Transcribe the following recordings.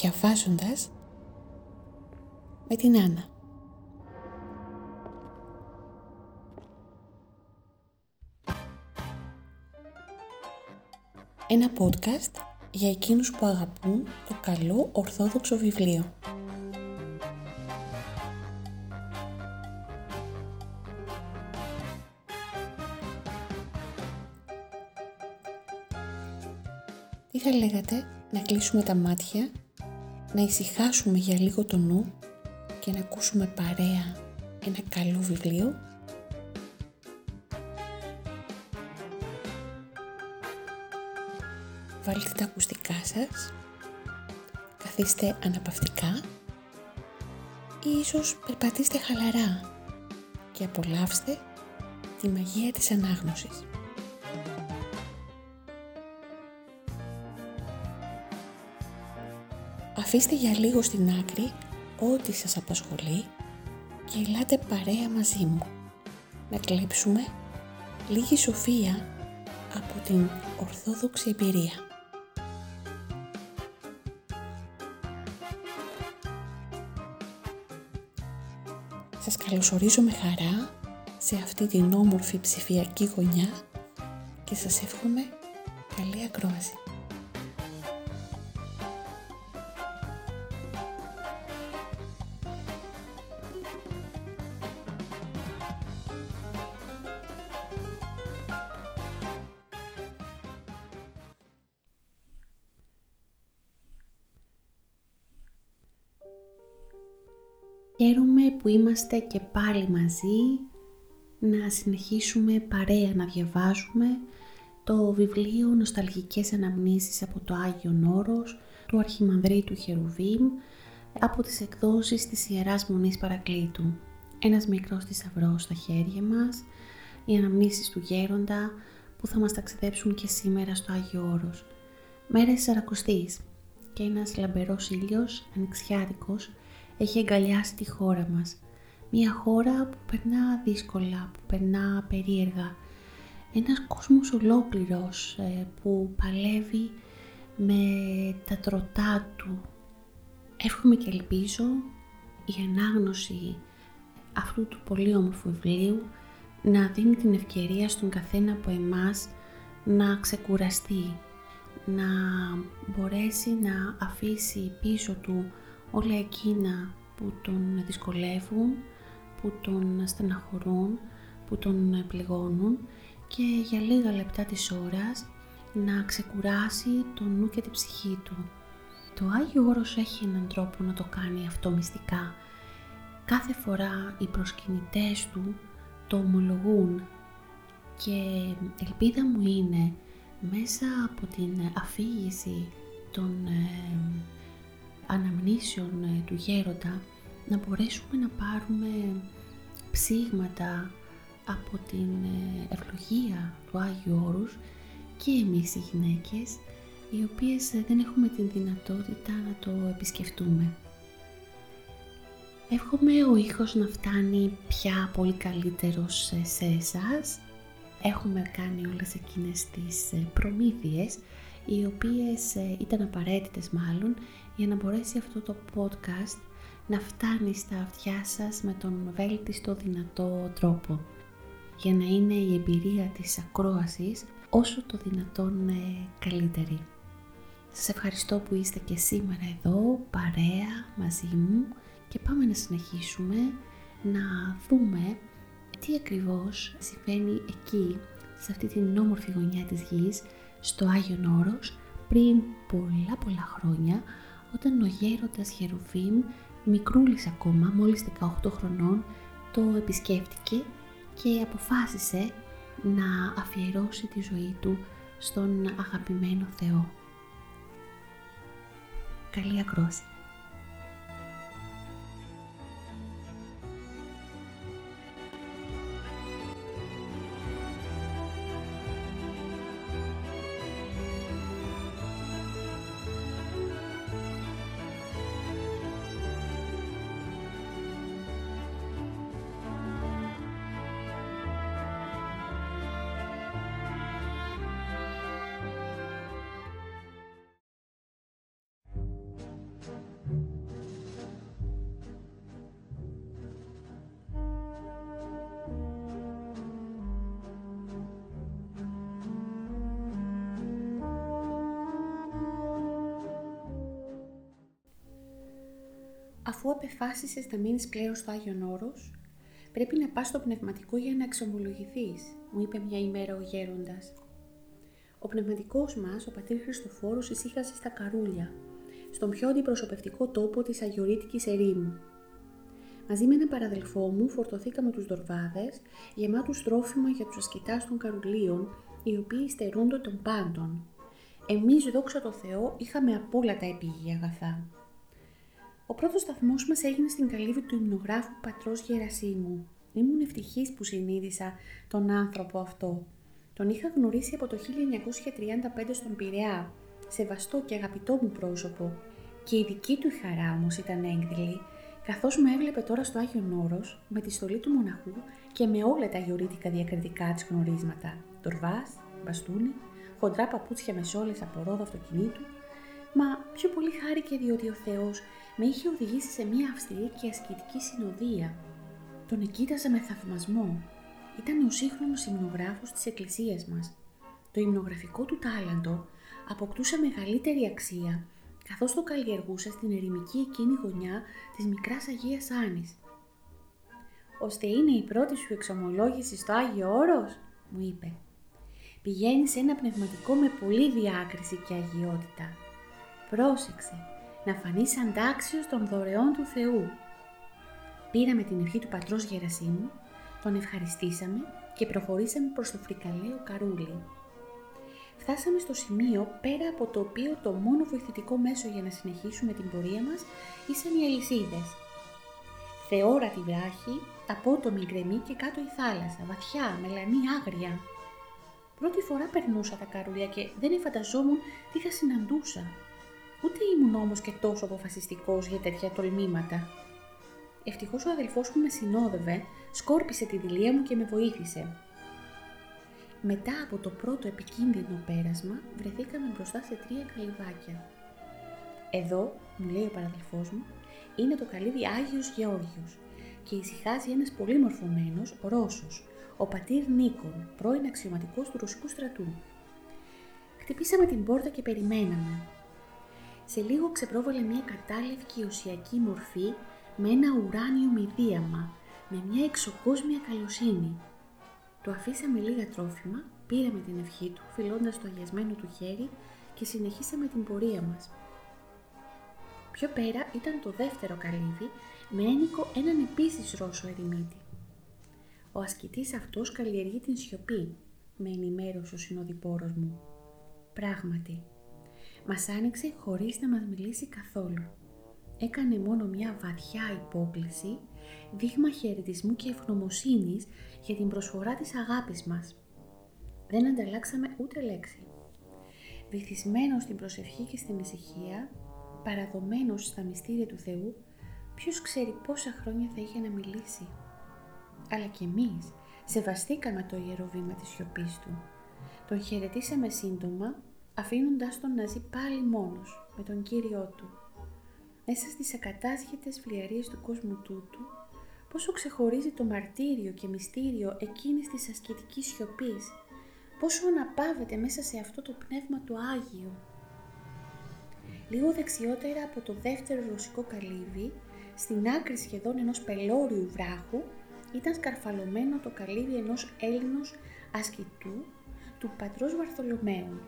διαβάζοντας με την Άννα. Ένα podcast για εκείνους που αγαπούν το καλό ορθόδοξο βιβλίο. Τι θα λέγατε να κλείσουμε τα μάτια, να ησυχάσουμε για λίγο το νου και να ακούσουμε παρέα ένα καλό βιβλίο. Βάλτε τα ακουστικά σας, καθίστε αναπαυτικά ή ίσως περπατήστε χαλαρά και απολαύστε τη μαγεία της ανάγνωσης. Αφήστε για λίγο στην άκρη ό,τι σας απασχολεί και ελάτε παρέα μαζί μου να κλέψουμε λίγη σοφία από την ορθόδοξη εμπειρία. Σας καλωσορίζω με χαρά σε αυτή την όμορφη ψηφιακή γωνιά και σας εύχομαι καλή ακρόαση. Είμαστε και πάλι μαζί να συνεχίσουμε παρέα να διαβάζουμε το βιβλίο «Νοσταλγικές αναμνήσεις από το Άγιο Όρος» του Αρχιμανδρίτου Χερουβίμ από τις εκδόσεις της Ιεράς Μονής Παρακλήτου. Ένας μικρός θησαυρός στα χέρια μας, οι αναμνήσεις του Γέροντα που θα μας ταξιδέψουν και σήμερα στο Άγιο Όρος. Μέρες Σαρακοστής και ένας λαμπερός ήλιος, ανοιξιάτικος, έχει εγκαλιάσει τη χώρα μας. Μια χώρα που περνά δύσκολα, που περνά περίεργα. Ένας κόσμος ολόκληρος ε, που παλεύει με τα τροτά του. Εύχομαι και ελπίζω η ανάγνωση αυτού του πολύ όμορφου βιβλίου να δίνει την ευκαιρία στον καθένα από εμάς να ξεκουραστεί, να μπορέσει να αφήσει πίσω του όλα εκείνα που τον δυσκολεύουν, που τον στεναχωρούν, που τον πληγώνουν και για λίγα λεπτά της ώρας να ξεκουράσει το νου και την ψυχή του. Το Άγιο Όρος έχει έναν τρόπο να το κάνει αυτό μυστικά. Κάθε φορά οι προσκυνητές του το ομολογούν και ελπίδα μου είναι μέσα από την αφήγηση των ε, αναμνήσεων ε, του γέροντα να μπορέσουμε να πάρουμε ψήγματα από την ε, ευλογία του Άγιου Όρους και εμείς οι γυναίκες οι οποίες ε, δεν έχουμε την δυνατότητα να το επισκεφτούμε. Εύχομαι ο ήχος να φτάνει πια πολύ καλύτερος σε εσάς. Έχουμε κάνει όλες εκείνες τις προμήθειες οι οποίες ήταν απαραίτητες μάλλον για να μπορέσει αυτό το podcast να φτάνει στα αυτιά σας με τον βέλτιστο δυνατό τρόπο για να είναι η εμπειρία της ακρόασης όσο το δυνατόν ε, καλύτερη. Σας ευχαριστώ που είστε και σήμερα εδώ παρέα μαζί μου και πάμε να συνεχίσουμε να δούμε τι ακριβώς συμβαίνει εκεί σε αυτή την όμορφη γωνιά της γης στο Άγιον Όρος πριν πολλά πολλά χρόνια όταν ο γέροντας Χερουβίμ, μικρούλης ακόμα, μόλις 18 χρονών, το επισκέφτηκε και αποφάσισε να αφιερώσει τη ζωή του στον αγαπημένο Θεό. Καλή ακρόαση. Αφού απεφάσισες να μείνεις πλέον στο Άγιον Όρος, πρέπει να πας στο πνευματικό για να εξομολογηθείς, μου είπε μια ημέρα ο γέροντας. Ο πνευματικός μας, ο πατήρ Χριστοφόρος, ησύχασε στα καρούλια, στον πιο αντιπροσωπευτικό τόπο της Αγιορείτικης ερήμου. Μαζί με έναν παραδελφό μου φορτωθήκαμε τους δορβάδες, γεμάτους τρόφιμα για τους ασκητάς των καρουλίων, οι οποίοι στερούνται των πάντων. Εμείς, δόξα τω Θεώ, είχαμε απ' όλα τα επίγεια αγαθά. Ο πρώτος σταθμός μας έγινε στην καλύβη του υμνογράφου πατρός Γερασίμου. Ήμουν ευτυχής που συνείδησα τον άνθρωπο αυτό. Τον είχα γνωρίσει από το 1935 στον Πειραιά, σεβαστό και αγαπητό μου πρόσωπο. Και η δική του χαρά όμως ήταν έγκυλη, καθώς με έβλεπε τώρα στο Άγιο Όρος, με τη στολή του μοναχού και με όλα τα γιορίτικα διακριτικά της γνωρίσματα. Τορβάς, μπαστούνι, χοντρά παπούτσια με σόλες από ρόδο αυτοκινήτου, μα πιο πολύ χάρηκε διότι ο Θεός με είχε οδηγήσει σε μια αυστηρή και ασκητική συνοδεία. Τον εκείταζα με θαυμασμό. Ήταν ο σύγχρονος υμνογράφος της εκκλησίας μας. Το υμνογραφικό του τάλαντο αποκτούσε μεγαλύτερη αξία καθώς το καλλιεργούσε στην ερημική εκείνη γωνιά της μικράς Αγίας Άνης. «Ώστε είναι η πρώτη σου εξομολόγηση στο Άγιο Όρος», μου είπε. «Πηγαίνεις σε ένα πνευματικό με πολλή διάκριση και αγιότητα. Πρόσεξε, να φανείς αντάξιος των δωρεών του Θεού. Πήραμε την ευχή του πατρός Γερασίμου, τον ευχαριστήσαμε και προχωρήσαμε προς το φρικαλαίο καρούλι. Φτάσαμε στο σημείο πέρα από το οποίο το μόνο βοηθητικό μέσο για να συνεχίσουμε την πορεία μας ήσαν οι αλυσίδες. Θεόρατη βράχη, απότομη γκρεμή και κάτω η θάλασσα, βαθιά, μελανή, άγρια. Πρώτη φορά περνούσα τα καρούλια και δεν εφανταζόμουν τι θα συναντούσα. Ούτε ήμουν όμως και τόσο αποφασιστικός για τέτοια τολμήματα. Ευτυχώς ο αδελφός που με συνόδευε σκόρπισε τη δηλία μου και με βοήθησε. Μετά από το πρώτο επικίνδυνο πέρασμα βρεθήκαμε μπροστά σε τρία καλυβάκια. Εδώ, μου λέει ο παραδελφός μου, είναι το καλύβι Άγιος Γεώργιος και ησυχάζει ένας πολύ μορφωμένος Ρώσος, ο πατήρ Νίκον, πρώην αξιωματικός του Ρωσικού στρατού. Χτυπήσαμε την πόρτα και περιμέναμε. Σε λίγο ξεπρόβαλε μια κατάλευκη οσιακή μορφή με ένα ουράνιο μηδίαμα, με μια εξωκόσμια καλοσύνη. Το αφήσαμε λίγα τρόφιμα, πήραμε την ευχή του, φιλώντας το αγιασμένο του χέρι και συνεχίσαμε την πορεία μας. Πιο πέρα ήταν το δεύτερο καλύβι, με ένικο έναν επίσης Ρώσο ερημίτη. Ο ασκητής αυτός καλλιεργεί την σιωπή, με ενημέρωσε ο συνοδοιπόρος μου. Πράγματι, μας άνοιξε χωρίς να μας μιλήσει καθόλου. Έκανε μόνο μια βαθιά υπόκληση, δείγμα χαιρετισμού και ευγνωμοσύνης για την προσφορά της αγάπης μας. Δεν ανταλλάξαμε ούτε λέξη. Βυθισμένος στην προσευχή και στην ησυχία, παραδομένος στα μυστήρια του Θεού, ποιος ξέρει πόσα χρόνια θα είχε να μιλήσει. Αλλά κι εμείς σεβαστήκαμε το ιερό βήμα της σιωπής του. Τον χαιρετήσαμε σύντομα αφήνοντάς τον να ζει πάλι μόνος με τον Κύριό του. Μέσα στις ακατάσχετες φλιαρίες του κόσμου τούτου, πόσο ξεχωρίζει το μαρτύριο και μυστήριο εκείνης της ασκητικής σιωπής, πόσο αναπαύεται μέσα σε αυτό το πνεύμα του Άγιο. Λίγο δεξιότερα από το δεύτερο ρωσικό καλύβι, στην άκρη σχεδόν ενός πελώριου βράχου, ήταν σκαρφαλωμένο το καλύβι ενός Έλληνος ασκητού του πατρός Βαρθολομαίου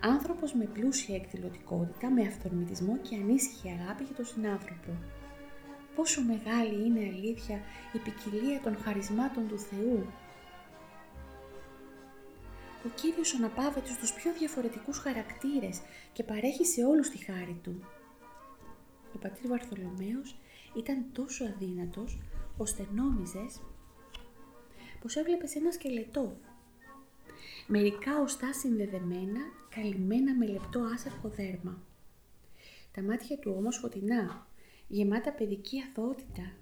άνθρωπος με πλούσια εκδηλωτικότητα, με αυθορμητισμό και ανήσυχη αγάπη για τον συνάνθρωπο. Πόσο μεγάλη είναι αλήθεια η ποικιλία των χαρισμάτων του Θεού. Ο Κύριος αναπαύεται στους πιο διαφορετικούς χαρακτήρες και παρέχει σε όλους τη χάρη Του. Ο πατήρ Βαρθολομαίος ήταν τόσο αδύνατος, ώστε νόμιζες πως έβλεπες ένα σκελετό μερικά οστά συνδεδεμένα, καλυμμένα με λεπτό άσαρχο δέρμα. Τα μάτια του όμως φωτεινά, γεμάτα παιδική αθωότητα.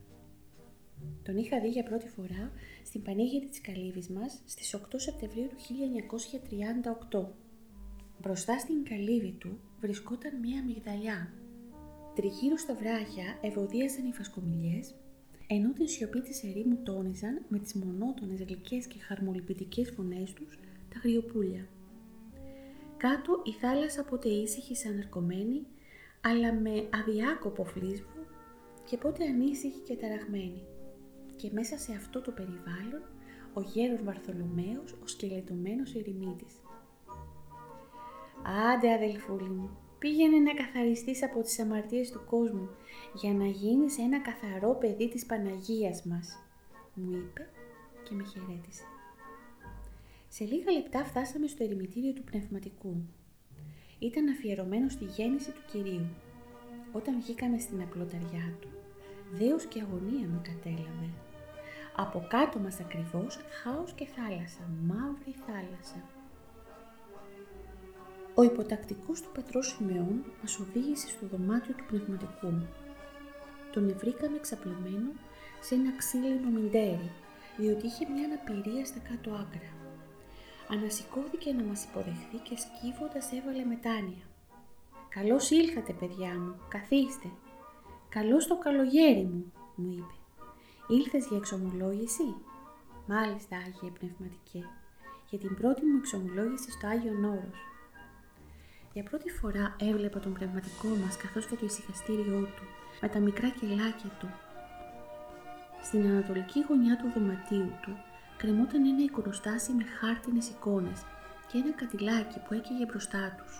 Τον είχα δει για πρώτη φορά στην πανήγυρη της καλύβης μας στις 8 Σεπτεμβρίου του 1938. Μπροστά στην καλύβη του βρισκόταν μία μυγδαλιά. Τριγύρω στα βράχια ευωδίαζαν οι φασκομιλιές, ενώ την σιωπή της ερήμου τόνιζαν με τις μονότονες γλυκές και χαρμολυπητικές φωνές τους τα γριοπούλια. Κάτω η θάλασσα ποτέ ήσυχη σαν ερκομένη, αλλά με αδιάκοπο φλίσβο και πότε ανήσυχη και ταραγμένη. Και μέσα σε αυτό το περιβάλλον ο γέρος Βαρθολομαίος, ο σκελετωμένος ερημίτης. «Άντε αδελφούλη μου, πήγαινε να καθαριστείς από τις αμαρτίες του κόσμου για να γίνεις ένα καθαρό παιδί της Παναγίας μας», μου είπε και με χαιρέτησε. Σε λίγα λεπτά φτάσαμε στο ερημητήριο του πνευματικού. Ήταν αφιερωμένο στη γέννηση του Κυρίου. Όταν βγήκαμε στην απλοταριά του, δέος και αγωνία με κατέλαβε. Από κάτω μας ακριβώς χάος και θάλασσα, μαύρη θάλασσα. Ο υποτακτικός του πατρός Σιμεών μας οδήγησε στο δωμάτιο του πνευματικού. Τον βρήκαμε ξαπλωμένο σε ένα ξύλινο μιντέρι, διότι είχε μια αναπηρία στα κάτω άκρα. Ανασηκώθηκε να μας υποδεχθεί και σκύβοντας έβαλε μετάνοια. «Καλώς ήλθατε, παιδιά μου, καθίστε. Καλώς το καλογέρι μου», μου είπε. «Ήλθες για εξομολόγηση» «Μάλιστα, Άγιε Πνευματικέ, για την πρώτη μου εξομολόγηση στο Άγιο Όρος». Για πρώτη φορά έβλεπα τον πνευματικό μας καθώς και το ησυχαστήριό του, με τα μικρά κελάκια του. Στην ανατολική γωνιά του δωματίου του κρεμόταν ένα εικονοστάσι με χάρτινες εικόνες και ένα κατηλάκι που έκαιγε μπροστά τους.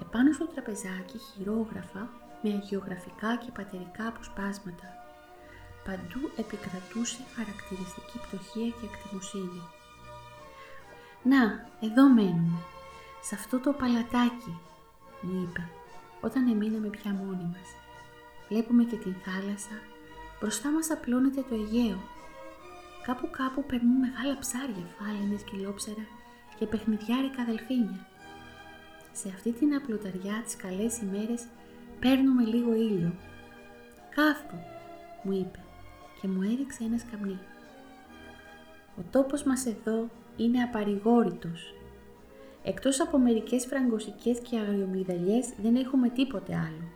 Επάνω στο τραπεζάκι χειρόγραφα με αγιογραφικά και πατερικά αποσπάσματα. Παντού επικρατούσε χαρακτηριστική πτωχία και ακτιμοσύνη. «Να, εδώ μένουμε, σε αυτό το παλατάκι», μου είπε, όταν εμείναμε πια μόνοι μας. Βλέπουμε και την θάλασσα, μπροστά μας απλώνεται το Αιγαίο. Κάπου κάπου περνούν μεγάλα ψάρια, φάλαινες, κυλόψερα και παιχνιδιάρικα αδελφίνια. Σε αυτή την απλοταριά τις καλές ημέρες παίρνουμε λίγο ήλιο. Καύτου, μου είπε και μου έδειξε ένα σκαμνί. Ο τόπος μας εδώ είναι απαρηγόρητος. Εκτός από μερικές φραγκοσικές και αγριομυγδαλιές δεν έχουμε τίποτε άλλο.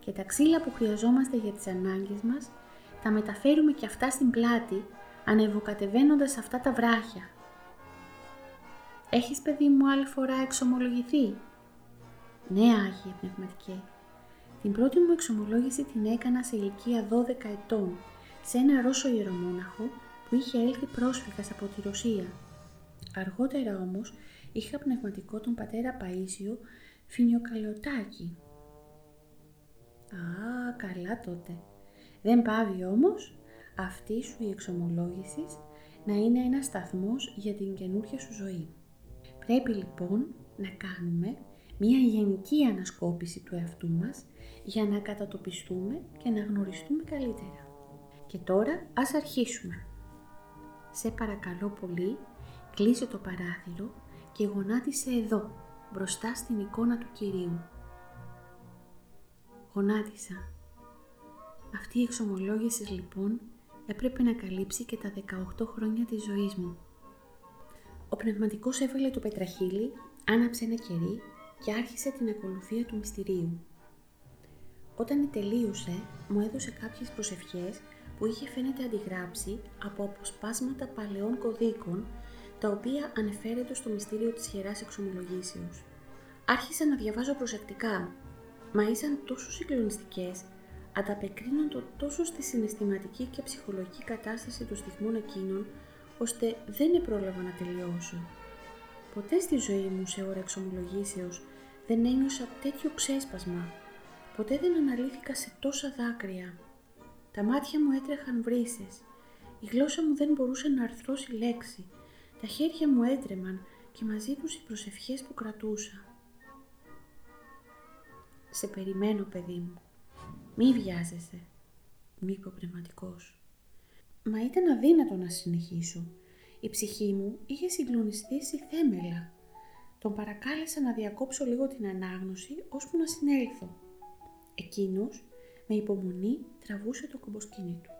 Και τα ξύλα που χρειαζόμαστε για τις ανάγκες μας τα μεταφέρουμε και αυτά στην πλάτη ανεβοκατεβαίνοντας αυτά τα βράχια. Έχεις παιδί μου άλλη φορά εξομολογηθεί; Ναι, Άγιε Πνευματικέ. Την πρώτη μου εξομολόγηση την έκανα σε ηλικία 12 ετών, σε ένα Ρώσο ιερομόναχο που είχε έλθει πρόσφυγας από τη Ρωσία. Αργότερα όμως είχα πνευματικό τον πατέρα Παΐσιο Φινιοκαλιωτάκη. Α, καλά τότε. Δεν πάβει όμως; Αυτή σου η εξομολόγηση να είναι ένα σταθμός για την καινούργια σου ζωή. Πρέπει λοιπόν να κάνουμε μία γενική ανασκόπηση του εαυτού μας για να κατατοπιστούμε και να γνωριστούμε καλύτερα. Και τώρα ας αρχίσουμε. Σε παρακαλώ πολύ, κλείσε το παράθυρο και γονάτισε εδώ, μπροστά στην εικόνα του Κυρίου. Γονάτισα. Αυτή η εξομολόγηση λοιπόν έπρεπε να καλύψει και τα 18 χρόνια της ζωής μου. Ο πνευματικός έβαλε το πετραχύλι, άναψε ένα κερί και άρχισε την ακολουθία του μυστηρίου. Όταν τελείωσε, μου έδωσε κάποιες προσευχές που είχε φαίνεται αντιγράψει από αποσπάσματα παλαιών κωδίκων, τα οποία ανεφέρεται στο μυστήριο της Ιεράς Εξομολογήσεως. Άρχισα να διαβάζω προσεκτικά, μα ήσαν τόσο συγκλονιστικές, ανταπεκρίνονται τόσο στη συναισθηματική και ψυχολογική κατάσταση των στιγμών εκείνων, ώστε δεν επρόλαβα να τελειώσω. Ποτέ στη ζωή μου σε ώρα εξομολογήσεως δεν ένιωσα τέτοιο ξέσπασμα. Ποτέ δεν αναλύθηκα σε τόσα δάκρυα. Τα μάτια μου έτρεχαν βρύσες. Η γλώσσα μου δεν μπορούσε να αρθρώσει λέξη. Τα χέρια μου έτρεμαν και μαζί τους οι προσευχές που κρατούσα. «Σε περιμένω, παιδί μου. Μη βιάζεσαι», μου είπε ο πνευματικός. Μα ήταν αδύνατο να συνεχίσω. Η ψυχή μου είχε συγκλονιστεί θέμελα. Τον παρακάλεσα να διακόψω λίγο την ανάγνωση ώσπου να συνέλθω. Εκείνος με υπομονή τραβούσε το κομποσκίνη του.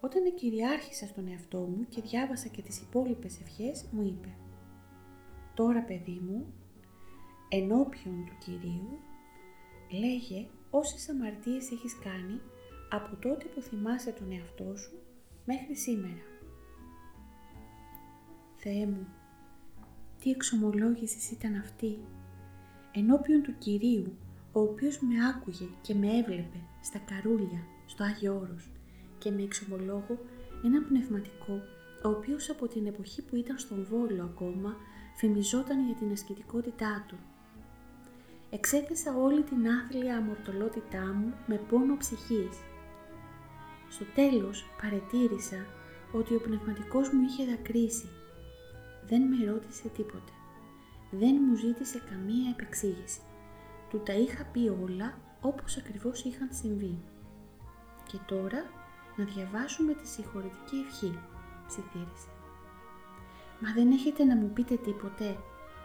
Όταν κυριάρχησα στον εαυτό μου και διάβασα και τις υπόλοιπες ευχές, μου είπε «Τώρα παιδί μου, ενώπιον του Κυρίου, λέγε όσες αμαρτίες έχεις κάνει από τότε που θυμάσαι τον εαυτό σου μέχρι σήμερα. Θεέ μου, τι εξομολόγησης ήταν αυτή, ενώπιον του Κυρίου, ο οποίος με άκουγε και με έβλεπε στα καρούλια, στο Άγιο Όρος και με εξομολόγο ένα πνευματικό, ο οποίος από την εποχή που ήταν στον Βόλο ακόμα, φημιζόταν για την ασκητικότητά του. Εξέθεσα όλη την άθλια αμορτολότητά μου με πόνο ψυχής. Στο τέλος παρετήρησα ότι ο πνευματικός μου είχε δακρύσει. Δεν με ρώτησε τίποτε. Δεν μου ζήτησε καμία επεξήγηση. Του τα είχα πει όλα όπως ακριβώς είχαν συμβεί. Και τώρα να διαβάσουμε τη συγχωρητική ευχή, ψιθύρισε. Μα δεν έχετε να μου πείτε τίποτε,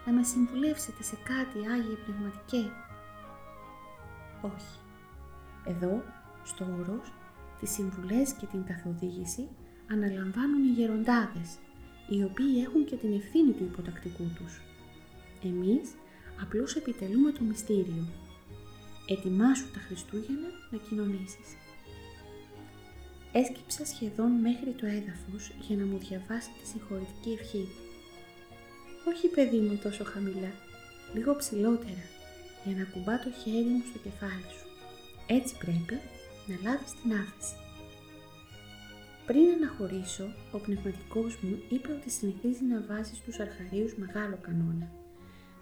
να με συμβουλεύσετε σε κάτι Άγιε Πνευματικέ. Όχι. Εδώ, στο όρος, τις συμβουλές και την καθοδήγηση αναλαμβάνουν οι γεροντάδες, οι οποίοι έχουν και την ευθύνη του υποτακτικού τους. Εμείς απλώς επιτελούμε το μυστήριο. Ετοιμάσου τα Χριστούγεννα να κοινωνήσεις. Έσκυψα σχεδόν μέχρι το έδαφος για να μου διαβάσει τη συγχωρητική ευχή. Όχι παιδί μου τόσο χαμηλά, λίγο ψηλότερα, για να κουμπά το χέρι μου στο κεφάλι σου. Έτσι πρέπει να λάβεις την άφηση. Πριν αναχωρήσω, ο πνευματικός μου είπε ότι συνηθίζει να βάζει στους αρχαρίους μεγάλο κανόνα.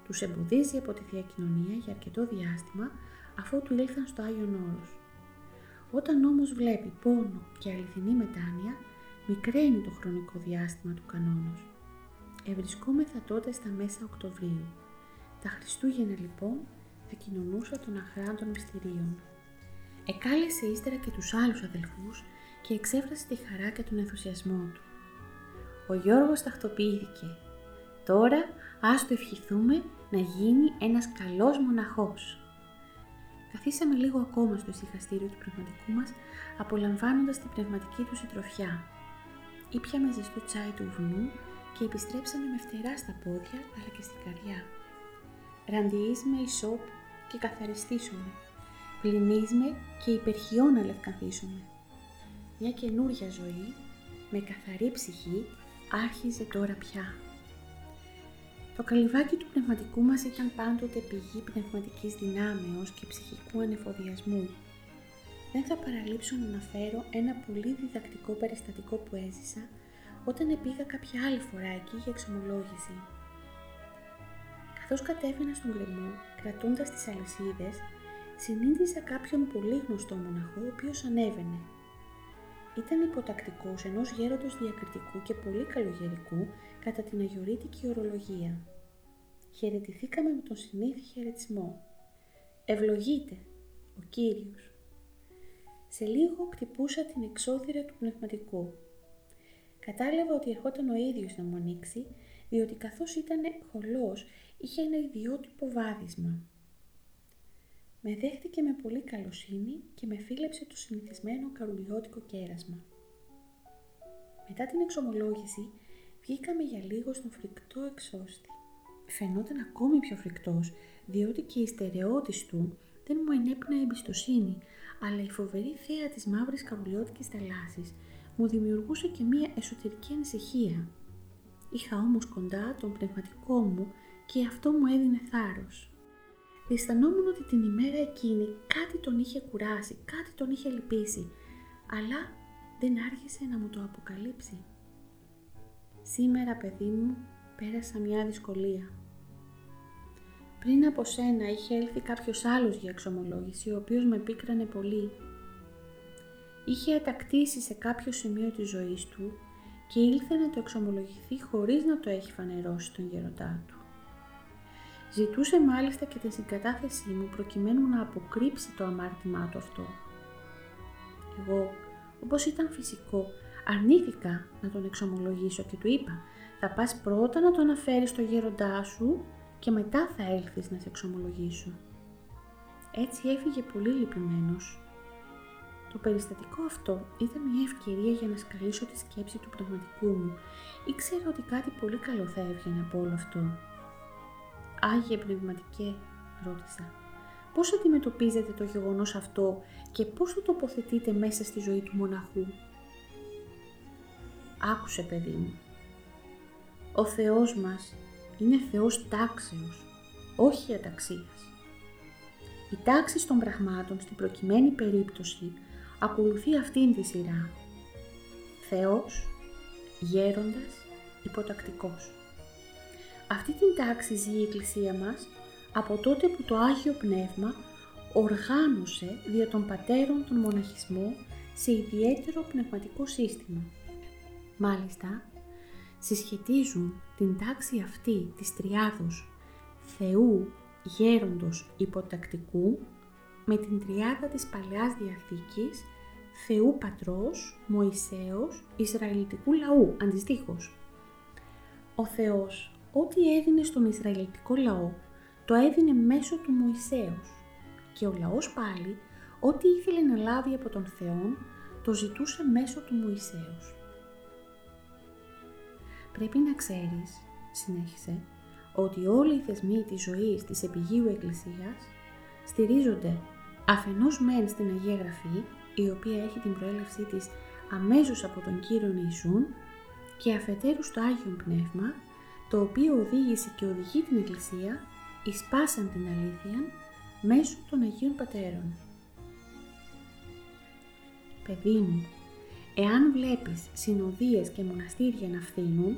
Τους εμποδίζει από τη διακοινωνία για αρκετό διάστημα αφού του ήλθαν στο Άγιον Όρος. Όταν όμως βλέπει πόνο και αληθινή μετάνοια, μικραίνει το χρονικό διάστημα του κανόνος. Ευρισκόμεθα τότε στα μέσα Οκτωβρίου. Τα Χριστούγεννα λοιπόν θα κοινωνούσα των αχράντων μυστηρίων. Εκάλεσε ύστερα και τους άλλους αδελφούς και εξέφρασε τη χαρά και τον ενθουσιασμό του. Ο Γιώργος τακτοποιήθηκε. Τώρα ας το ευχηθούμε να γίνει ένας καλός μοναχός. Καθίσαμε λίγο ακόμα στο ησυχαστήριο του πνευματικού μας, απολαμβάνοντας την πνευματική του συντροφιά. Ήπιαμε ζεστό τσάι του βουνού και επιστρέψαμε με φτερά στα πόδια αλλά και στην καρδιά. Ραντιείσμε ισόπ και καθαριστήσουμε. Πληνίσμε και υπερχιό να λευκαθίσουμε. Μια καινούρια ζωή, με καθαρή ψυχή, άρχιζε τώρα πια. Το καλυβάκι του πνευματικού μας ήταν πάντοτε πηγή πνευματικής δυνάμεως και ψυχικού ανεφοδιασμού. Δεν θα παραλείψω να αναφέρω ένα πολύ διδακτικό περιστατικό που έζησα όταν πήγα κάποια άλλη φορά εκεί για εξομολόγηση. Καθώς κατέβαινα στον γκρεμό, κρατώντας τις αλυσίδες, συνείδησα κάποιον πολύ γνωστό μοναχό, ο οποίος ανέβαινε. Ήταν υποτακτικός ενός γέροντος διακριτικού και πολύ καλογερικού κατά την αγιορείτικη ορολογία. Χαιρετηθήκαμε με τον συνήθι χαιρετισμό. «Ευλογείτε, ο Κύριος». Σε λίγο κτυπούσα την εξώθυρα του πνευματικού. Κατάλαβα ότι ερχόταν ο ίδιος να μου ανοίξει, διότι καθώς ήταν χολός, είχε ένα ιδιότυπο βάδισμα. Με δέχτηκε με πολύ καλοσύνη και με φίλεψε το συνηθισμένο καρουλιώτικο κέρασμα. Μετά την εξομολόγηση, βγήκαμε για λίγο στον φρικτό εξώστη. Φαινόταν ακόμη πιο φρικτός, διότι και η στερεότης του δεν μου ενέπνεε εμπιστοσύνη, αλλά η φοβερή θέα της μαύρης καρουλιώτικης θαλάσσης μου δημιουργούσε και μία εσωτερική ανησυχία. Είχα όμως κοντά τον πνευματικό μου και αυτό μου έδινε θάρρος. Αισθανόμουν ότι την ημέρα εκείνη κάτι τον είχε κουράσει, κάτι τον είχε λυπήσει, αλλά δεν άργησε να μου το αποκαλύψει. Σήμερα, παιδί μου, πέρασα μια δυσκολία. Πριν από σένα είχε έλθει κάποιος άλλος για εξομολόγηση, ο οποίος με πίκρανε πολύ. Είχε ατακτήσει σε κάποιο σημείο της ζωής του και ήλθε να το εξομολογηθεί χωρίς να το έχει φανερώσει τον γεροντά του. Ζητούσε μάλιστα και τη συγκατάθεσή μου προκειμένου να αποκρύψει το αμάρτημά του αυτό. Εγώ, όπως ήταν φυσικό, αρνήθηκα να τον εξομολογήσω και του είπα «Θα πας πρώτα να το αναφέρεις στο γέροντά σου και μετά θα έλθεις να σε εξομολογήσω». Έτσι έφυγε πολύ λυπημένος. Το περιστατικό αυτό ήταν μια ευκαιρία για να σκαλίσω τη σκέψη του πνευματικού μου. Ήξερα ότι κάτι πολύ καλό θα έβγαινε από όλο αυτό. Άγιε Πνευματικέ, ρώτησα, πώς αντιμετωπίζετε το γεγονός αυτό και πώς το τοποθετείτε μέσα στη ζωή του μοναχού; Άκουσε παιδί μου. Ο Θεός μας είναι Θεός τάξεως, όχι αταξίας. Η τάξη των πραγμάτων στην προκειμένη περίπτωση ακολουθεί αυτήν τη σειρά. Θεός, γέροντας, υποτακτικός. Αυτή την τάξη ζει η Εκκλησία μας από τότε που το Άγιο Πνεύμα οργάνωσε δια των πατέρων τον μοναχισμό σε ιδιαίτερο πνευματικό σύστημα. Μάλιστα, συσχετίζουν την τάξη αυτή της τριάδος Θεού, Γέροντος, Υποτακτικού με την τριάδα της Παλαιάς Διαθήκης Θεού Πατρός, Μωυσέως, Ισραηλιτικού λαού, αντιστοίχως. Ο Θεός, ό,τι έδινε στον Ισραηλιτικό λαό, το έδινε μέσω του Μωυσέως και ο λαός πάλι, ό,τι ήθελε να λάβει από τον Θεό, το ζητούσε μέσω του Μωυσέως. Πρέπει να ξέρεις, συνέχισε, ότι όλοι οι θεσμοί της ζωής της επιγείου Εκκλησίας στηρίζονται αφενός μεν στην Αγία Γραφή, η οποία έχει την προέλευσή της αμέσως από τον Κύριο Ιησούν και αφετέρου στο Άγιο Πνεύμα, το οποίο οδήγησε και οδηγεί την Εκκλησία εις πάσαν την αλήθεια μέσω των Αγίων Πατέρων. Παιδί μου, εάν βλέπεις συνοδείες και μοναστήρια να φθήνουν,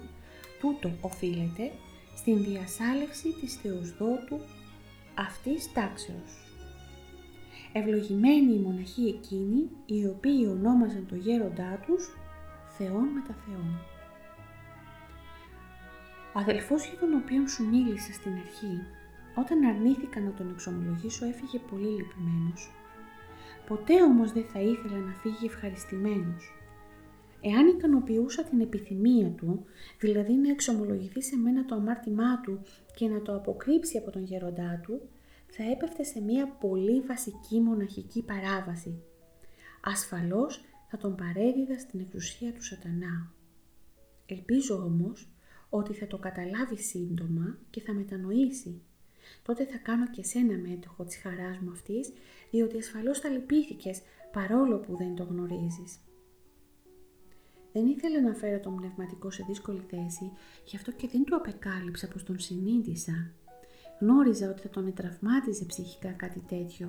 τούτο οφείλεται στην διασάλευση της Θεοσδότου αυτής τάξεως. Ευλογημένοι οι μοναχοί εκείνοι, οι οποίοι ονόμαζαν το γέροντά τους Θεόν τα Θεόν. Ο αδελφός για τον οποίο σου μίλησα στην αρχή, όταν αρνήθηκα να τον εξομολογήσω έφυγε πολύ λυπημένος. Ποτέ όμως δεν θα ήθελα να φύγει ευχαριστημένος. Εάν ικανοποιούσα την επιθυμία του, δηλαδή να εξομολογηθεί σε μένα το αμάρτημά του και να το αποκρύψει από τον γέροντά του, θα έπεφτε σε μια πολύ βασική μοναχική παράβαση. Ασφαλώς θα τον παρέδιδα στην εξουσία του σατανά. Ελπίζω όμως ότι θα το καταλάβει σύντομα και θα μετανοήσει. Τότε θα κάνω και σένα μέτοχο της χαράς μου αυτής, διότι ασφαλώς θα λυπήθηκες παρόλο που δεν το γνωρίζεις. Δεν ήθελα να φέρω τον πνευματικό σε δύσκολη θέση, γι' αυτό και δεν του απεκάλυψα πως τον συνείδησα. Γνώριζα ότι θα τον ετραυμάτιζε ψυχικά κάτι τέτοιο.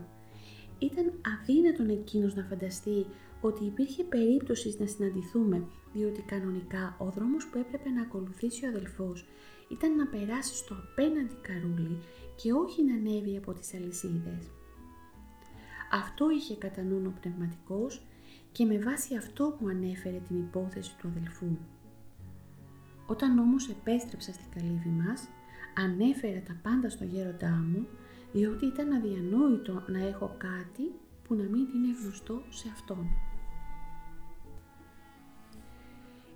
Ήταν αδύνατον εκείνος να φανταστεί ότι υπήρχε περίπτωση να συναντηθούμε, διότι κανονικά ο δρόμος που έπρεπε να ακολουθήσει ο αδελφός ήταν να περάσει στο απέναντι καρούλι και όχι να ανέβει από τις αλυσίδες. Αυτό είχε κατά νου ο πνευματικός και με βάση αυτό μου ανέφερε την υπόθεση του αδελφού. Όταν όμως επέστρεψα στην καλύβη μας, ανέφερα τα πάντα στο γέροντά μου, διότι ήταν αδιανόητο να έχω κάτι που να μην είναι γνωστό σε αυτόν.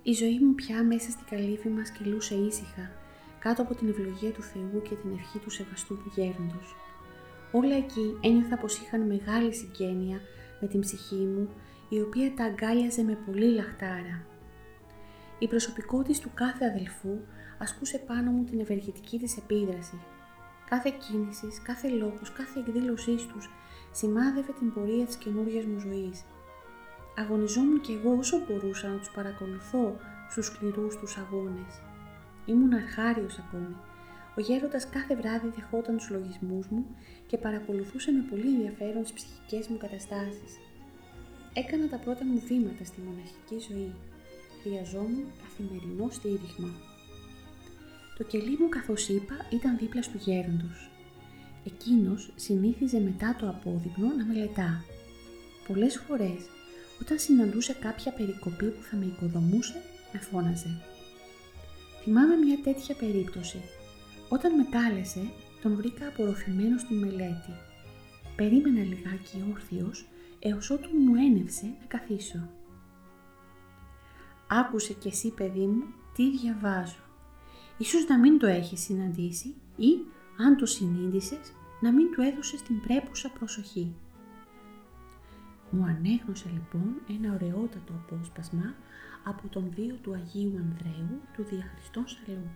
Η ζωή μου πια μέσα στην καλύβη μας κυλούσε ήσυχα, κάτω από την ευλογία του Θεού και την ευχή του σεβαστού του γέροντος. Όλα εκεί ένιωθα πως είχαν μεγάλη συγγένεια με την ψυχή μου, η οποία τα αγκάλιαζε με πολύ λαχτάρα. Η προσωπικότητα του κάθε αδελφού ασκούσε πάνω μου την ευεργετική της επίδραση. Κάθε κίνησης, κάθε λόγος, κάθε εκδήλωσής τους σημάδευε την πορεία της καινούργιας μου ζωής. Αγωνιζόμουν κι εγώ όσο μπορούσα να τους παρακολουθώ στους σκληρούς τους αγώνες. Ήμουν αρχάριος ακόμη. Ο γέροντας κάθε βράδυ δεχόταν τους λογισμούς μου και παρακολουθούσε με πολύ ενδιαφέρον τις ψυχικές μου καταστάσεις. Έκανα τα πρώτα μου βήματα στη μοναχική ζωή. Χρειαζόμουν καθημερινό στήριγμα. Το κελί μου, καθώς είπα, ήταν δίπλα τους γέροντος. Εκείνος συνήθιζε μετά το απόδειγμα να μελετά. Πολλές φορές, όταν συναντούσε κάποια περικοπή που θα με οικοδομούσε, με φώναζε. Θυμάμαι μια τέτοια περίπτωση. Όταν με κάλεσε, τον βρήκα απορροφημένο στη μελέτη. Περίμενα λιγάκι όρθιος, έως ότου μου ένευσε να καθίσω. Άκουσε κι εσύ παιδί μου τι διαβάζω. Ίσως να μην το έχεις συναντήσει ή αν το συνείδησες να μην του έδωσες την πρέπουσα προσοχή. Μου ανέγνωσε λοιπόν ένα ωραιότατο απόσπασμα από τον βίο του Αγίου Ανδρέου του Διαχριστών Σαλού.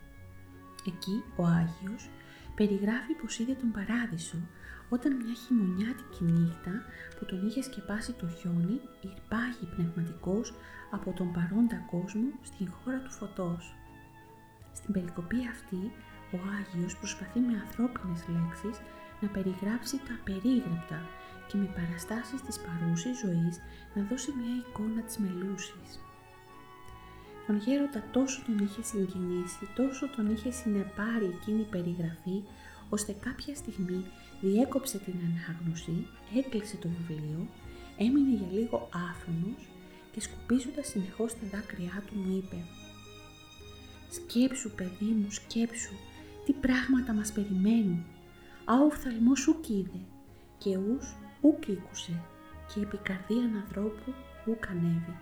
Εκεί ο Άγιος περιγράφει πως είδε τον Παράδεισο όταν μια χειμωνιάτικη νύχτα που τον είχε σκεπάσει το χιόνι υπάγει πνευματικός από τον παρόντα κόσμο στην χώρα του φωτός. Στην περικοπή αυτή Ο Άγιος προσπαθεί με ανθρώπινες λέξεις να περιγράψει τα περίγραπτα και με παραστάσεις της παρούσης ζωής να δώσει μια εικόνα της μελούσης. Τον γέροντα τόσο τον είχε συγκινήσει, τόσο τον είχε συνεπάρει εκείνη η περιγραφή, ώστε κάποια στιγμή διέκοψε την ανάγνωση, έκλεισε το βιβλίο, έμεινε για λίγο άφωνος και σκουπίζοντας συνεχώς τα δάκρυά του μου είπε «Σκέψου παιδί μου, σκέψου, τι πράγματα μας περιμένουν. Α ο οφθαλμός ουκ είδε και ους ουκ ήκουσε και η επικαρδία ανθρώπου ουκ ανέβη.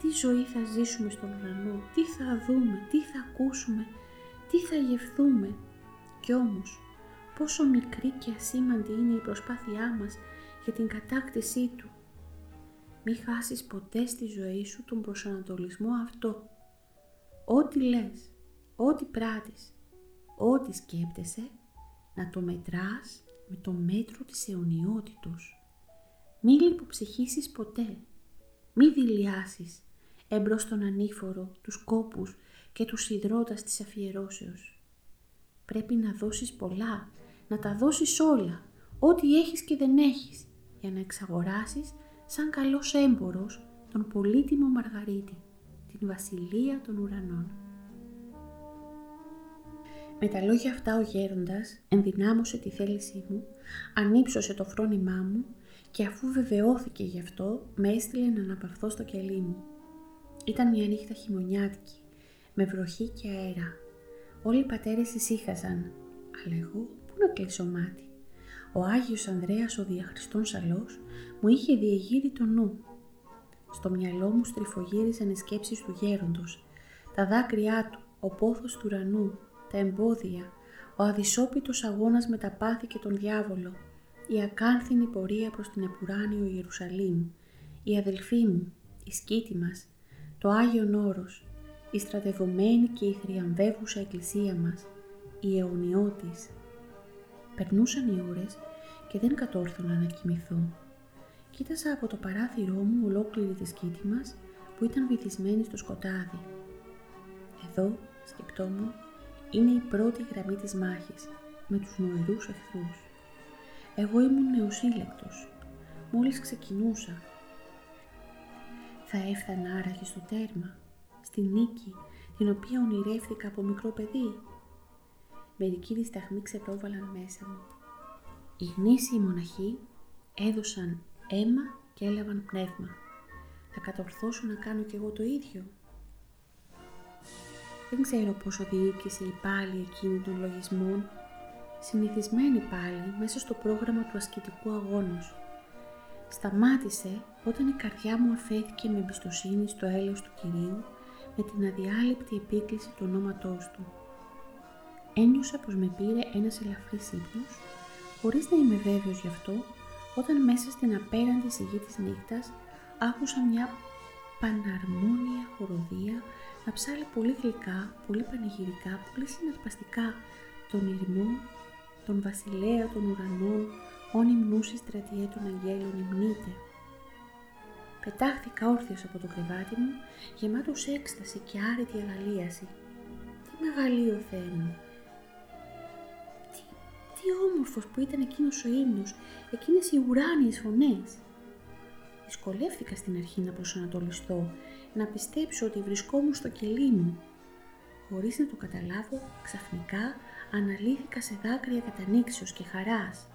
Τι ζωή θα ζήσουμε στον ουρανό, τι θα δούμε, τι θα ακούσουμε, τι θα γευθούμε. Κι όμως, πόσο μικρή και ασήμαντη είναι η προσπάθειά μας για την κατάκτησή του. Μη χάσεις ποτέ στη ζωή σου τον προσανατολισμό αυτό. Ό,τι λες, ό,τι πράττεις, ό,τι σκέπτεσαι, να το μετράς με το μέτρο της αιωνιότητος. Μη λιποψυχήσεις ποτέ, μη δηλιάσεις εμπρός στον ανήφορο, τους κόπους και τους υδρότας της αφιερώσεως. Πρέπει να δώσεις πολλά, να τα δώσεις όλα, ό,τι έχεις και δεν έχεις, για να εξαγοράσεις σαν καλός έμπορος τον πολύτιμο Μαργαρίτη, την βασιλεία των ουρανών. Με τα λόγια αυτά ο γέροντας ενδυνάμωσε τη θέλησή μου, ανύψωσε το φρόνημά μου και αφού βεβαιώθηκε γι' αυτό, με έστειλε να αναπαυθώ στο κελί μου. Ήταν μια νύχτα χειμωνιάτικη, με βροχή και αέρα. Όλοι οι πατέρες ησύχαζαν, αλλά εγώ πού να κλείσω μάτι; Ο Άγιος Ανδρέας ο διαχριστών σαλός μου είχε διεγείρει το νου. Στο μυαλό μου στριφογύριζαν οι σκέψεις του γέροντος, τα δάκρυά του, ο πόθος του ουρανού, τα εμπόδια, ο αδυσόπιτος αγώνας με τα πάθη και τον διάβολο, η ακάνθινη πορεία προς την επουράνιο Ιερουσαλήμ, η αδελφή μου, η σκήτη μας, το Άγιον Όρος, η στρατευωμένη και η θριαμβεύουσα εκκλησία μας, η αιωνιώτης. Περνούσαν οι ώρες και δεν κατόρθωνα να κοιμηθώ. Κοίταζα από το παράθυρό μου ολόκληρη τη σκήτη μας που ήταν βυθισμένη στο σκοτάδι. Εδώ, σκεπτόμουν, είναι η πρώτη γραμμή της μάχης με τους νοερούς εχθρούς. Εγώ ήμουν νεοσύλλεκτος. Μόλις ξεκινούσα. Θα έφτανα άραγε στο τέρμα, στη νίκη, την οποία ονειρεύτηκα από μικρό παιδί. Μερικοί δισταχμοί ξεπρόβαλαν μέσα μου. Οι γνήσιοι μοναχοί έδωσαν αίμα και έλαβαν πνεύμα. Θα κατορθώσω να κάνω κι εγώ το ίδιο. Δεν ξέρω πόσο διοίκησε η πάλι εκείνη των λογισμών, συνηθισμένη πάλι μέσα στο πρόγραμμα του ασκητικού αγώνος. Σταμάτησε όταν η καρδιά μου αφέθηκε με εμπιστοσύνη στο έλεος του Κυρίου με την αδιάλειπτη επίκληση του ονόματός Του. Ένιωσα πως με πήρε ένας ελαφρύς ύπνος, χωρίς να είμαι βέβαιος γι' αυτό, όταν μέσα στην απέραντη σιγή της νύχτας άκουσα μια παναρμόνια χοροδία να ψάλει πολύ γλυκά, πολύ πανηγυρικά, πολύ συναρπαστικά τον ηρμό, τον βασιλέα των ουρανών, όν υμνούσι στρατιέ των αγγέλων υμνείται. Πετάχθηκα όρθιος από το κρεβάτι μου, γεμάτος έκσταση και άρετη αγαλίαση. Τι μεγαλείο Θεέ μου! Τι, τι όμορφος που ήταν εκείνος ο ύμνος, εκείνες οι ουράνιες φωνές. Δυσκολεύτηκα στην αρχή να προσανατολιστώ, να πιστέψω ότι βρισκόμουν στο κελί μου. Χωρίς να το καταλάβω, ξαφνικά αναλύθηκα σε δάκρυα κατανήξεως και χαράς.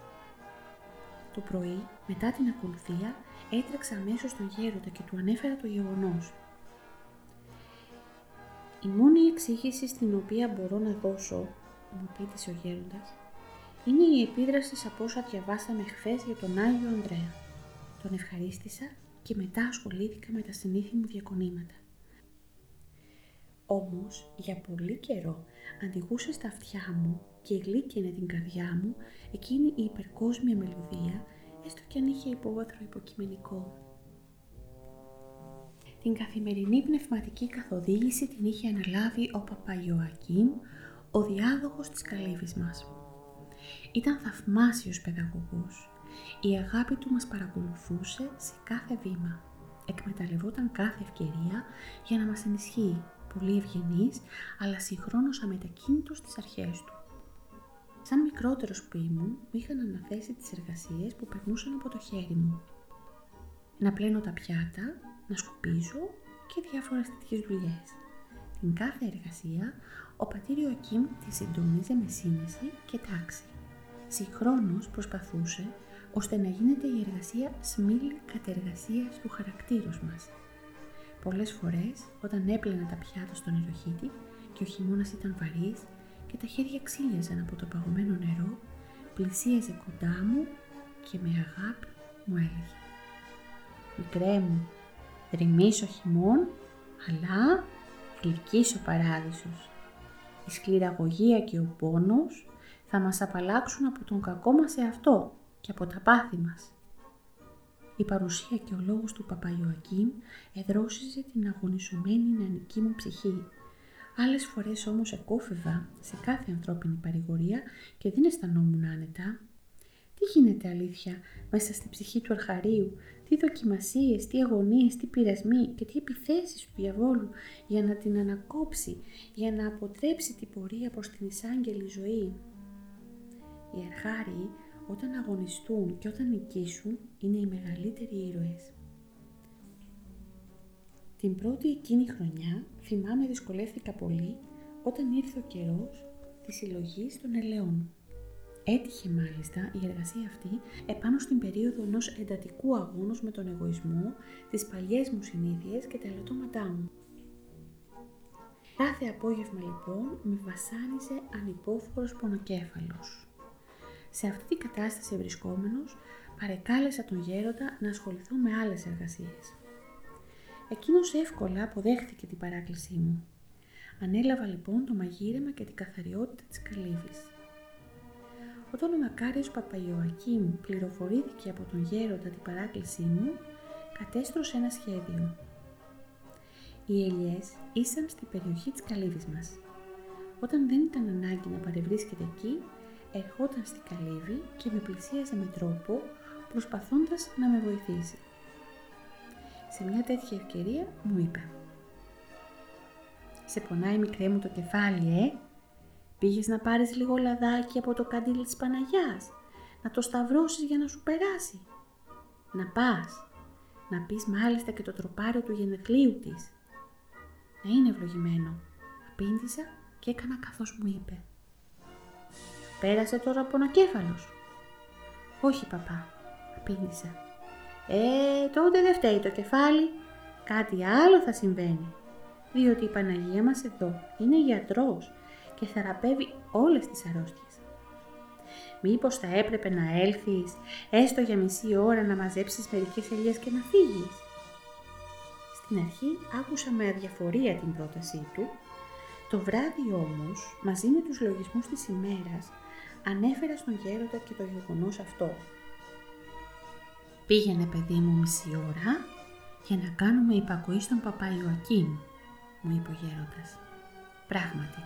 Το πρωί, μετά την ακολουθία, έτρεξα αμέσως στον γέροντα και του ανέφερα το γεγονός. Η μόνη εξήγηση στην οποία μπορώ να δώσω, μου πείτησε ο γέροντας, είναι η επίδραση από όσα διαβάσαμε χθες για τον Άγιο Ανδρέα. Τον ευχαρίστησα και μετά ασχολήθηκα με τα συνήθεια μου διακονήματα. Όμως, για πολύ καιρό αντιγούσε στα αυτιά μου και γλύκαινε την καρδιά μου εκείνη η υπερκόσμια μελωδία, έστω κι αν είχε υπόβαθρο υποκειμενικό. Την καθημερινή πνευματική καθοδήγηση την είχε αναλάβει ο Παπαγιωακήμ, ο διάδοχος της καλύβης μας. Ήταν θαυμάσιος παιδαγωγός. Η αγάπη του μας παρακολουθούσε σε κάθε βήμα. Εκμεταλλευόταν κάθε ευκαιρία για να μας ενισχύει, πολύ ευγενής, αλλά συγχρόνως αμετακίνητος στις αρχές του. Σαν μικρότερος που ήμουν, μου είχαν αναθέσει τις εργασίες που περνούσαν από το χέρι μου. Να πλένω τα πιάτα, να σκουπίζω και διάφορες τέτοιες δουλειές. Την κάθε εργασία, ο πατήριο Ακίμ τη συντονίζε με σύνεση και τάξη. Συγχρόνως προσπαθούσε ώστε να γίνεται η εργασία σμήλη κατεργασίας του χαρακτήρους μας. Πολλές φορές, όταν έπλαινα τα πιάτα στον υδροχήτη και ο χειμώνας ήταν βαρύς και τα χέρια ξύλιαζαν από το παγωμένο νερό, πλησίαζε κοντά μου και με αγάπη μου έλεγε «Μικρέ μου, δρυμείς ο χειμών, αλλά γλυκής ο παράδεισος. Η σκληραγωγία και ο πόνος θα μας απαλλάξουν από τον κακό μας εαυτό και από τα πάθη μας. Η παρουσία και ο λόγος του Παπαϊωακήμ εδρόσιζε την αγωνισουμένη νεανική μου ψυχή. Άλλες φορές όμως εκόφευα σε κάθε ανθρώπινη παρηγορία και δεν αισθανόμουν άνετα. Τι γίνεται αλήθεια μέσα στη ψυχή του αρχαρίου, τι δοκιμασίες, τι αγωνίες, τι πειρασμοί και τι επιθέσεις του διαβόλου για να την ανακόψει, για να αποτρέψει την πορεία προς την εισάγγελη ζωή; Οι αρχάριοι όταν αγωνιστούν και όταν νικήσουν είναι οι μεγαλύτεροι ήρωες. Την πρώτη εκείνη χρονιά θυμάμαι δυσκολεύτηκα πολύ όταν ήρθε ο καιρός της συλλογής των ελαιών. Έτυχε μάλιστα η εργασία αυτή επάνω στην περίοδο ενός εντατικού αγώνος με τον εγωισμό, τις παλιές μου συνήθειες και τα ελαττώματά μου. Κάθε απόγευμα λοιπόν με βασάνιζε ανυπόφορος πονοκέφαλος. Σε αυτή την κατάσταση βρισκόμενος, παρεκάλεσα τον γέροντα να ασχοληθώ με άλλες εργασίες. Εκείνος εύκολα αποδέχτηκε την παράκλησή μου. Ανέλαβα λοιπόν το μαγείρεμα και την καθαριότητα της καλύβης. Όταν ο Μακάριος Παπαϊωακήμ πληροφορήθηκε από τον γέροντα την παράκλησή μου, κατέστρωσε ένα σχέδιο. Οι ελιές ήσαν στην περιοχή της καλύβης μας. Όταν δεν ήταν ανάγκη να παρευρίσκεται εκεί, ερχόταν στην καλύβη και με πλησίαζε με τρόπο προσπαθώντας να με βοηθήσει. Σε μια τέτοια ευκαιρία μου είπε «Σε πονάει μικρέ μου το κεφάλι, ε! Πήγες να πάρεις λίγο λαδάκι από το καντήλι της Παναγιάς, να το σταυρώσεις για να σου περάσει. Να πας, να πεις μάλιστα και το τροπάριο του γενεθλίου της. Να είναι ευλογημένο». Απήντησα και έκανα καθώς μου είπε. Πέρασε τώρα ο πονοκέφαλος. Όχι παπά, απήντησα. Ε, τότε δεν φταίει το κεφάλι. Κάτι άλλο θα συμβαίνει. Διότι η Παναγία μας εδώ είναι γιατρός και θεραπεύει όλες τις αρρώστιες. Μήπως θα έπρεπε να έλθεις έστω για μισή ώρα να μαζέψεις μερικές ελιές και να φύγεις; Στην αρχή άκουσα με αδιαφορία την πρότασή του. Το βράδυ όμως, μαζί με τους λογισμούς της ημέρας, ανέφερα στον γέροντα και το γεγονός αυτό. Πήγαινε παιδί μου μισή ώρα για να κάνουμε υπακοή στον παπά Ιωακήμ, μου είπε ο γέροντας. Πράγματι,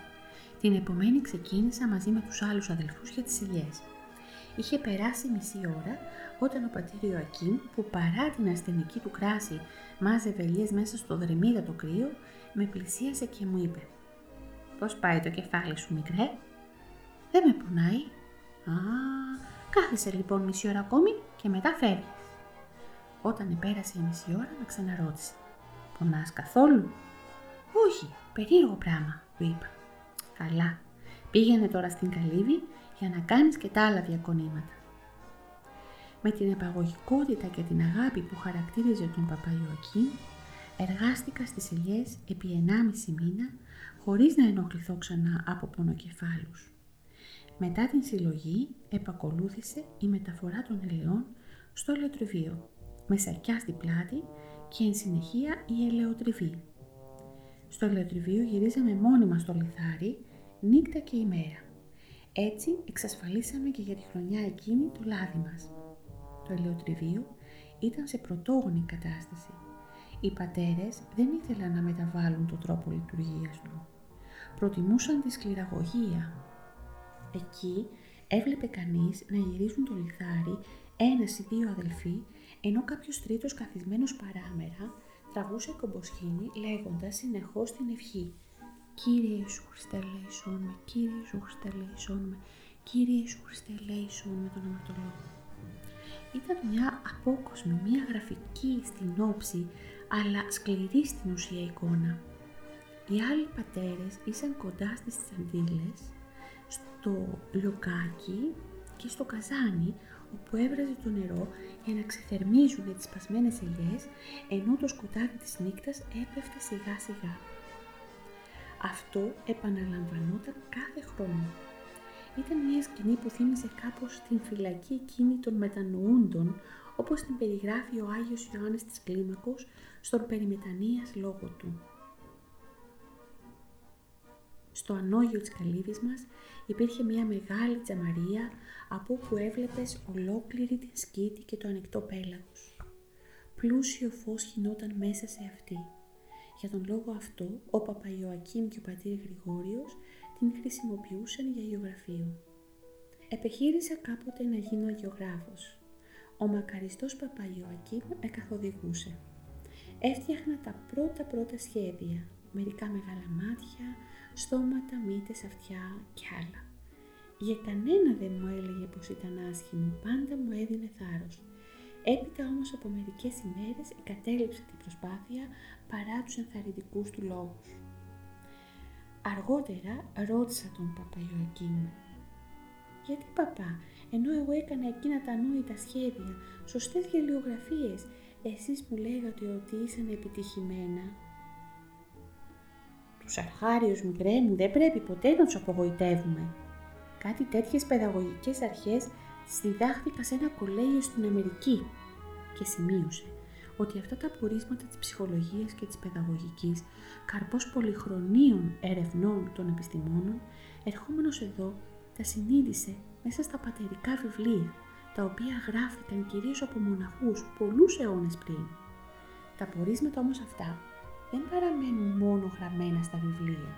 την επομένη ξεκίνησα μαζί με τους άλλους αδελφούς για τις ηλιές. Είχε περάσει μισή ώρα όταν ο πατήρ Ιωακήμ, που παρά την ασθενική του κράση μάζευε ελιές μέσα στο δρεμίδα κρύο, με πλησίασε και μου είπε «Πώς πάει το κεφάλι σου μικρέ» Δεν με πονάει. Α, κάθισε λοιπόν μισή ώρα ακόμη και μετά φεύγεις. Όταν επέρασε η μισή ώρα με ξαναρώτησε. Πονάς καθόλου; Όχι, περίεργο πράγμα, του είπα. Καλά, πήγαινε τώρα στην καλύβη για να κάνεις και τα άλλα διακονήματα. Με την επαγωγικότητα και την αγάπη που χαρακτήριζε τον Παπαϊωακή, εργάστηκα στις ελιές επί 1,5 μήνα χωρίς να ενοχληθώ ξανά από πονοκεφάλους. Μετά την συλλογή επακολούθησε η μεταφορά των ελαιών στο ελαιοτριβείο, με σακιά στην πλάτη και εν συνεχεία η ελαιοτριβή. Στο ελαιοτριβείο γυρίζαμε μόνιμα στο λιθάρι, νύχτα και ημέρα. Έτσι εξασφαλίσαμε και για τη χρονιά εκείνη το λάδι μας. Το ελαιοτριβείο ήταν σε πρωτόγονη κατάσταση. Οι πατέρες δεν ήθελαν να μεταβάλουν το τρόπο λειτουργίας του. Προτιμούσαν τη σκληραγωγία, Εκεί έβλεπε κανείς να γυρίζουν το λιθάρι ένας ή δύο αδελφοί, ενώ κάποιος τρίτος καθισμένος παράμερα τραβούσε κομποσχήνη λέγοντας συνεχώς την ευχή Κύριε Ιησού Χριστέ ελέησόν με, Κύριε Ιησού Χριστέ ελέησόν με, Κύριε Ιησού Χριστέ ελέησόν με τον αματολόγο. Ήταν μια απόκοσμη, μια γραφική στην όψη, αλλά σκληρή στην ουσία εικόνα. Οι άλλοι πατέρες ήσαν κοντά στις τσαντίλες, στο λιοκάκι και στο καζάνι όπου έβραζε το νερό για να ξεθερμίζουν τις σπασμένες ελιές, ενώ το σκοτάδι της νύχτας έπεφτε σιγά σιγά. Αυτό επαναλαμβανόταν κάθε χρόνο. Ήταν μια σκηνή που θύμιζε κάπως την φυλακή εκείνη των μετανοούντων, όπως την περιγράφει ο Άγιος Ιωάννης της Κλίμακος στον περιμετανίας λόγο του. Στο ανώγιο της καλύβης μας υπήρχε μια μεγάλη τζαμαρία από όπου έβλεπες ολόκληρη την σκήτη και το ανοιχτό πέλαγος. Πλούσιο φως χινόταν μέσα σε αυτή. Για τον λόγο αυτό, ο Παπαϊωακήμ και ο πατήρ Γρηγόριος την χρησιμοποιούσαν για γεωγραφείο. Επεχείρησα κάποτε να γίνω αγιογράφος. Ο μακαριστός Παπαϊωακήμ με καθοδηγούσε. Έφτιαχνα τα πρώτα πρώτα σχέδια, μερικά μεγάλα μάτια, στόματα, μύτες, αυτιά και άλλα. Για κανένα δεν μου έλεγε πως ήταν άσχημο, πάντα μου έδινε θάρρος. Έπειτα όμως από μερικές ημέρες εγκατέλειψε την προσπάθεια παρά τους ενθαρρυντικούς του λόγους. Αργότερα ρώτησα τον παπά Ιωακήμ. «Γιατί παπά, ενώ εγώ έκανα εκείνα τα νόητα σχέδια, σωστές γελιογραφίες, εσείς μου λέγατε ότι ήσαν επιτυχημένα». «Τους αρχάριους μικρέ μου δεν πρέπει ποτέ να τους απογοητεύουμε», Κάτι τέτοιες παιδαγωγικές αρχές τις διδάχθηκα σε ένα κολέγιο στην Αμερική και σημείωσε ότι αυτά τα απορίσματα της ψυχολογίας και της παιδαγωγικής, καρπός πολυχρονίων ερευνών των επιστημόνων, ερχόμενος εδώ, τα συνείδησε μέσα στα πατερικά βιβλία, τα οποία γράφτηκαν κυρίως από μοναχούς πολλούς αιώνες πριν. Τα απορίσματα όμως αυτά δεν παραμένουν μόνο γραμμένα στα βιβλία,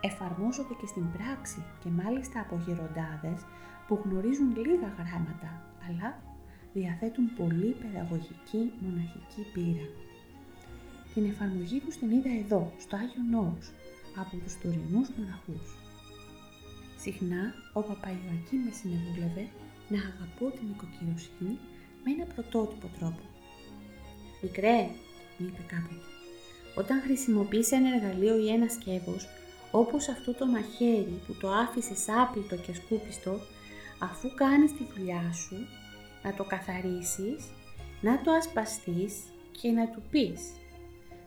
εφαρμόζονται και στην πράξη και μάλιστα από γεροντάδες που γνωρίζουν λίγα γράμματα, αλλά διαθέτουν πολύ παιδαγωγική μοναχική πείρα. Την εφαρμογή τους την είδα εδώ, στο Άγιο Νόους, από τους τωρινούς μοναχούς. Συχνά ο Παπαϊωακή με συνεβούλευε να αγαπώ την οικοκυροσύνη με ένα πρωτότυπο τρόπο. «Μικρέ», μου είπε κάποτε, «όταν χρησιμοποιείς ένα εργαλείο ή ένα σκεύος, όπως αυτό το μαχαίρι που το άφησες άπλυτο και σκούπιστο, αφού κάνεις τη δουλειά σου, να το καθαρίσεις, να το ασπαστείς και να του πεις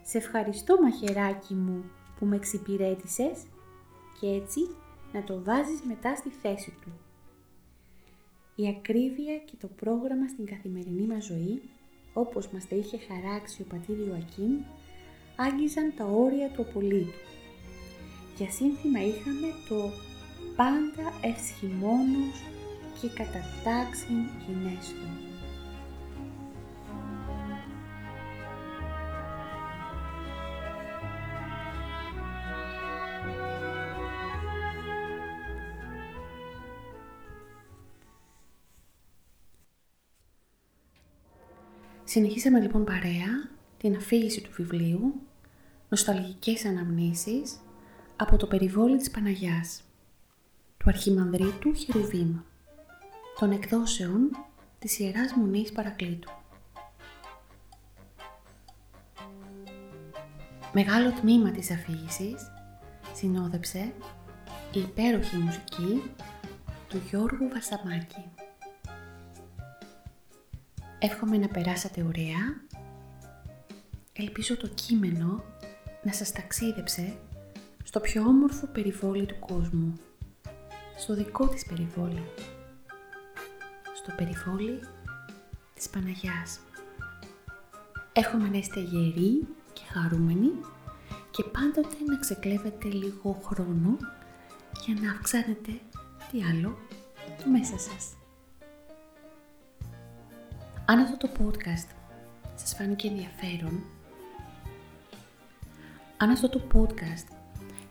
«Σε ευχαριστώ μαχαιράκι μου που με εξυπηρέτησες» και έτσι να το βάζεις μετά στη θέση του. Η ακρίβεια και το πρόγραμμα στην καθημερινή μας ζωή, όπως μας τα είχε χαράξει ο πατήρ Ιωακήμ, άγγιζαν τα όρια του απολύτου για σύνθημα είχαμε το «Πάντα ευσχημόνος και κατά τάξιν γυνέστο». Συνεχίσαμε λοιπόν παρέα την αφήγηση του βιβλίου, νοσταλγικές αναμνήσεις από το περιβόλι της Παναγιάς, του Αρχιμανδρίτου Χερουβίμ, των εκδόσεων της Ιεράς Μονής Παρακλήτου. Μεγάλο τμήμα της αφήγησης συνόδεψε η υπέροχη μουσική του Γιώργου Βασαμάκη. Εύχομαι να περάσατε ωραία. Ελπίζω το κείμενο να σας ταξίδεψε στο πιο όμορφο περιβόλι του κόσμου, στο δικό της περιβόλι, στο περιβόλι της Παναγιάς. Εύχομαι να είστε γεροί και χαρούμενοι και πάντοτε να ξεκλέβετε λίγο χρόνο για να αυξάνετε τι άλλο το μέσα σας. Αν αυτό το podcast σας φάνηκε ενδιαφέρον, αν αυτό το podcast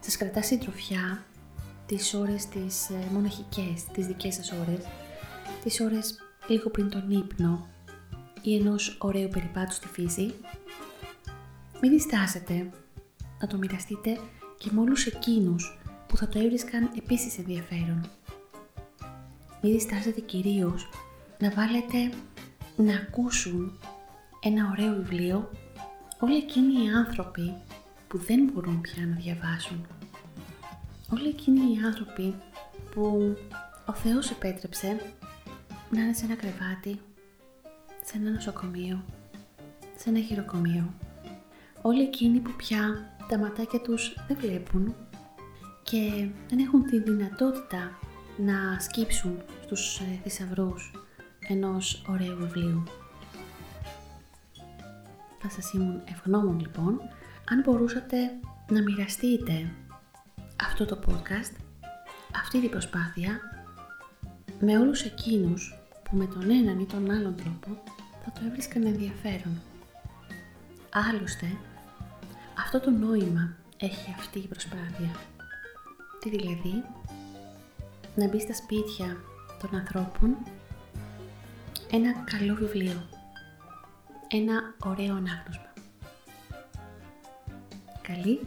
σας κρατά συντροφιά τις ώρες τις ε, μοναχικές, τις δικές σας ώρες, τις ώρες λίγο πριν τον ύπνο ή ενός ωραίου περιπάτου στη φύση, Μην διστάσετε να το μοιραστείτε και με όλους εκείνους που θα το έβρισκαν επίσης ενδιαφέρον. Μην διστάσετε κυρίως να βάλετε να ακούσουν ένα ωραίο βιβλίο όλοι εκείνοι οι άνθρωποι που δεν μπορούν πια να διαβάσουν. Όλοι εκείνοι οι άνθρωποι που ο Θεός επέτρεψε να είναι σε ένα κρεβάτι, σε ένα νοσοκομείο, σε ένα χειροκομείο. Όλοι εκείνοι που πια τα ματάκια τους δεν βλέπουν και δεν έχουν τη δυνατότητα να σκύψουν στους ε, θησαυρούς ενός ωραίου βιβλίου. Θα σας ήμουν ευγνώμων λοιπόν αν μπορούσατε να μοιραστείτε αυτό το podcast, αυτή την προσπάθεια με όλους εκείνους που με τον έναν ή τον άλλον τρόπο θα το έβρισκαν ενδιαφέρον. Άλλωστε, αυτό το νόημα έχει αυτή η προσπάθεια. Τι δηλαδή, να μπει στα σπίτια των ανθρώπων ένα καλό βιβλίο, ένα ωραίο ανάγνωσμα. Καλή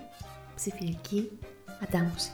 ψηφιακή αντάμωση.